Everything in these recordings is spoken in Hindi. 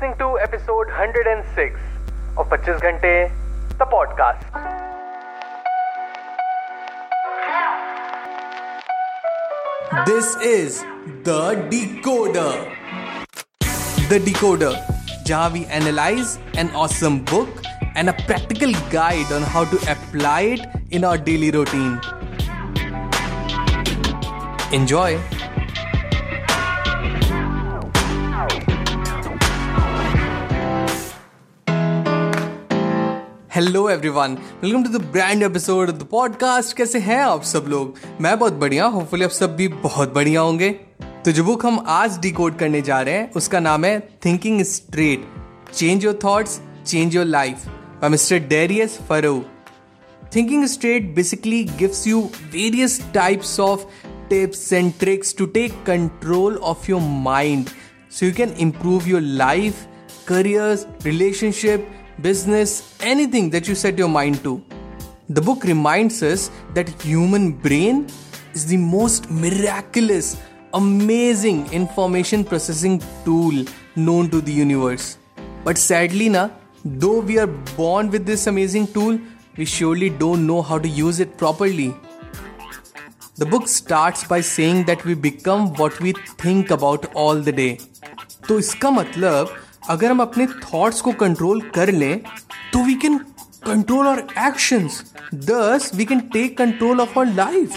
listening to episode 106 of 25 Ghante, the podcast. This is The Decoder. The Decoder, जहाँ we analyze an awesome book and a practical guide on how to apply it in our daily routine. Enjoy! Hello everyone welcome to the brand episode the podcast कैसे हैं आप सब लोग? मैं बहुत बढ़िया होपफुली आप सब भी बहुत बढ़िया होंगे। तो जो बुक हम आज डिकोड करने जा रहे हैं, उसका नाम है thinking straight change your thoughts change your life by Mr Darius Foroux thinking straight basically gives you various types of tips and tricks to take control of your mind so you can improve your life, careers, relationship business, anything that you set your mind to. The book reminds us that human brain is the most miraculous, amazing information processing tool known to the universe. But sadly na, though we are born with this amazing tool, we surely don't know how to use it properly. The book starts by saying that we become what we think about all the day. तो इसका मतलब अगर हम अपने थॉट्स को कंट्रोल कर लें तो we can control our actions thus we can take control of our life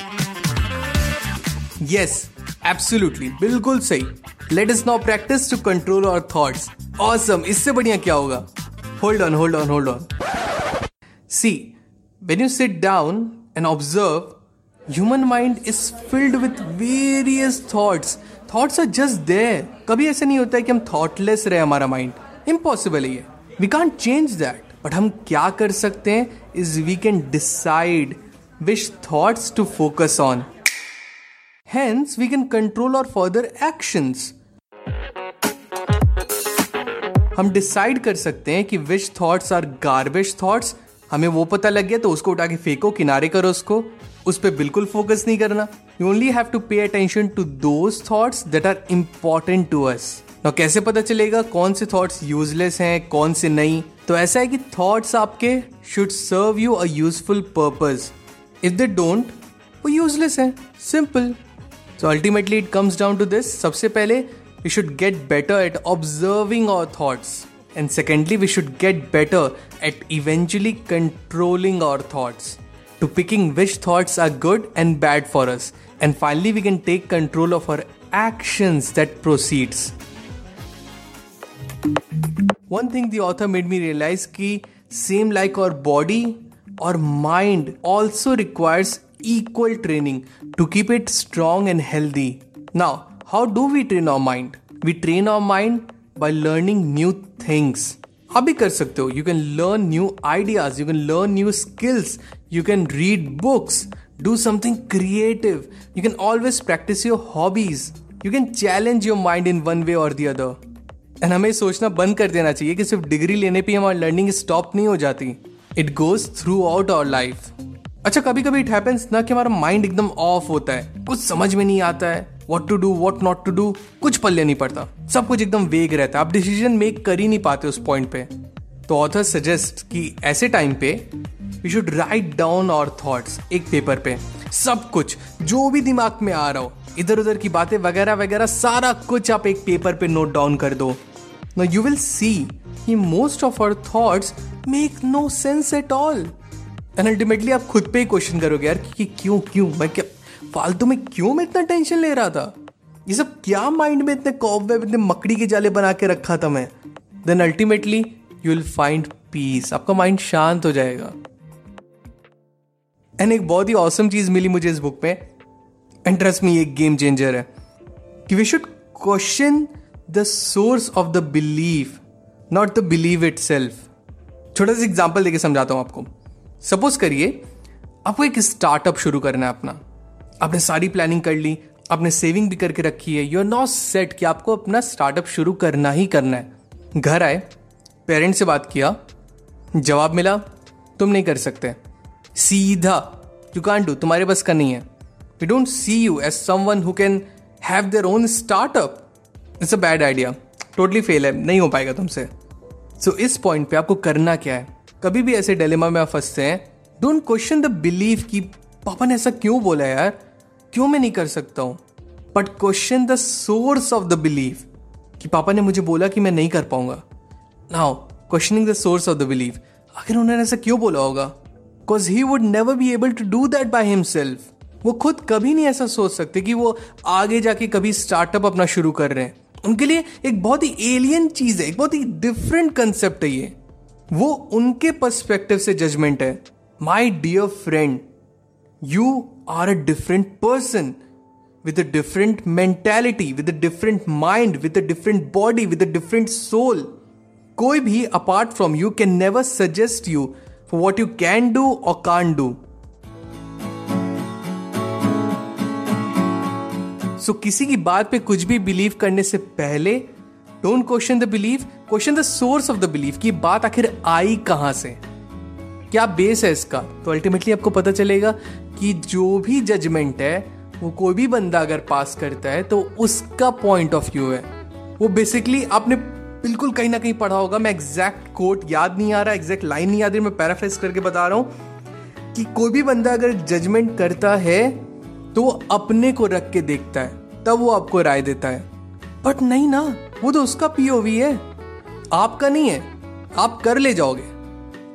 yes absolutely बिल्कुल सही. Let's now practice to control our thoughts awesome इससे बढ़िया क्या होगा? Hold on hold on hold on see when you sit down and observe human mind is filled with various thoughts thoughts are just there कभी ऐसा नहीं होता है कि हम थॉटलेस रहे हमारा माइंड इम्पॉसिबल ही है we can't change that but हम क्या कर सकते हैं is we can decide which thoughts to focus on hence we can control और फर्दर एक्शंस हम डिसाइड कर सकते हैं कि which thoughts are garbage thoughts हमें वो पता लग गया तो उसको उठा के फेंको, किनारे करो उसको। उस पर बिल्कुल फोकस नहीं करना। You only have to pay attention to those thoughts that are important to us ना कैसे पता चलेगा कौन से थॉट्स यूजलेस हैं, कौन से नहीं? तो ऐसा है कि थॉट्स आपके should serve you a useful purpose if they don't वो यूजलेस है। Simple so ultimately it comes down to this सबसे पहले you should get better at observing our thoughts And secondly, we should get better at eventually controlling our thoughts, to picking which thoughts are good and bad for us. And finally, we can take control of our actions that proceeds. One thing the author made me realize ki same like our body, our mind also requires equal training to keep it strong and healthy. Now, how do we train our mind? We train our mind by learning new things. आप भी कर सकते हो. You can learn new ideas you can learn new skills you can read books do something creative you can always practice your hobbies you can challenge your mind in one way or the other and हमें सोचना बंद कर देना चाहिए कि सिर्फ़ डिग्री लेने पे हमारी लर्निंग स्टॉप नहीं हो जाती. It goes throughout our life अच्छा कभी कभी इट हैपेंस ना कि हमारा माइंड एकदम ऑफ़ होता है. कुछ समझ में नहीं आता है. What to do what not to do कुछ पल्ले नहीं पड़ता। सब कुछ एकदम वेग रहता है। आप डिसीज़न मेक कर ही नहीं पाते उस पॉइंट पे। तो ऑथर सजेस्ट कि ऐसे टाइम पे we should write down our thoughts एक पेपर पे। सब कुछ, जो भी दिमाग में आ रहा हो इधर उधर की बातें वगैरह वगैरह, सारा कुछ आप एक पेपर पे नोट डाउन कर दो। नो यू विल सी कि most of our thoughts make no sense at all and ultimately आप खुद पे ही क्वेश्चन करोगे यार कि क्यों क्यों, मैं क्या फालतू में क्यों मैं इतना टेंशन ले रहा था? ये सब क्या माइंड में इतने कॉबवेब इतने मकड़ी के जाले बना के रखा था मैं? Then ultimately you will find peace आपका माइंड शांत हो जाएगा। एंड एक बहुत ही औसम चीज़ मिली मुझे इस बुक में। एंड ट्रस्ट मी एक गेम चेंजर है। कि we should question the source of the believe not the believe itself छोटा सा एग्ज़ाम्पल देके समझाता हूँ आपको। सपोज़ करिए, आपको एक स्टार्टअप शुरू करना है अपना। आपने सारी प्लानिंग कर ली आपने सेविंग भी करके रखी है यू आर नॉट सेट कि आपको अपना स्टार्टअप शुरू करना ही करना है। घर आए पेरेंट्स से बात किया जवाब मिला तुम नहीं कर सकते। सीधा यू कान डू तुम्हारे बस का नहीं है। We don't see you as someone who can have their own startup it's a bad idea totally fail है नहीं हो पाएगा तुमसे। सो so, इस पॉइंट पे आपको करना क्या है? कभी भी ऐसे डिलेमा में आप फंसते हैं डोंट क्वेश्चन द बिलीव कि पापा ने ऐसा क्यों बोला यार? क्यों मैं नहीं कर सकता हूँ? But question the source of the believe कि पापा ने मुझे बोला कि मैं नहीं कर पाऊँगा। Now questioning the source of the believe आखिर उन्होंने ऐसा क्यों बोला होगा? Because he would never be able to do that by himself वो खुद कभी नहीं ऐसा सोच सकते कि वो आगे जाके कभी स्टार्टअप अपना शुरू कर रहे हैं। उनके लिए एक बहुत ही एलियन चीज़ है, एक बहुत ही डिफरेंट कंसेप्ट है ये। वो उनके पर्सपेक्टिव से जजमेंट है। My dear friend you are a different person with a different mentality with a different mind with a different body with a different soul कोई भी apart from you can never suggest you for what you can do or can't do सो किसी की बात पे कुछ भी बिलीव करने से पहले don't question the believe question the source of the believe कि बात आखिर आई कहाँ से? क्या बेस है इसका? तो अल्टीमेटली आपको पता चलेगा कि जो भी जजमेंट है, वो कोई भी बंदा अगर पास करता है तो उसका पॉइंट ऑफ़ व्यू है। वो बेसिकली आपने बिल्कुल कहीं ना कहीं पढ़ा होगा, मैं एग्जैक्ट कोट याद नहीं आ रहा एग्जैक्ट लाइन नहीं याद रही, मैं पैराफ्रेस करके बता रहा हूँ कि कोई भी बंदा अगर जजमेंट करता है तो वो अपने को रख के देखता है, तब वो आपको राय देता है। बट नहीं ना, वो तो उसका पीओवी है। आपका नहीं है, आप कर ले जाओगे।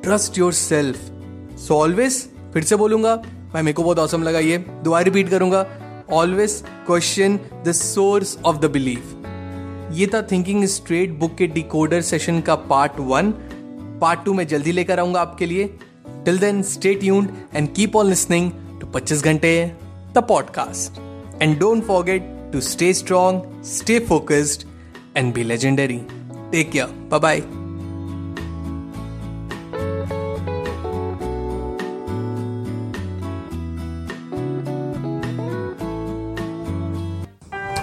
Trust yourself so always फिर से बोलूँगा मैं मेरे को बहुत औसम लगा ये दोबारा रिपीट करूँगा always question the source of the belief ये था थिंकिंग स्ट्रेट बुक के डिकोडर सेशन का पार्ट वन पार्ट टू में जल्दी लेकर आऊँगा आपके लिए till then stay tuned and keep on listening to 25 घंटे the podcast and don't forget to stay strong, stay focused, and be legendary. Take care. Bye bye.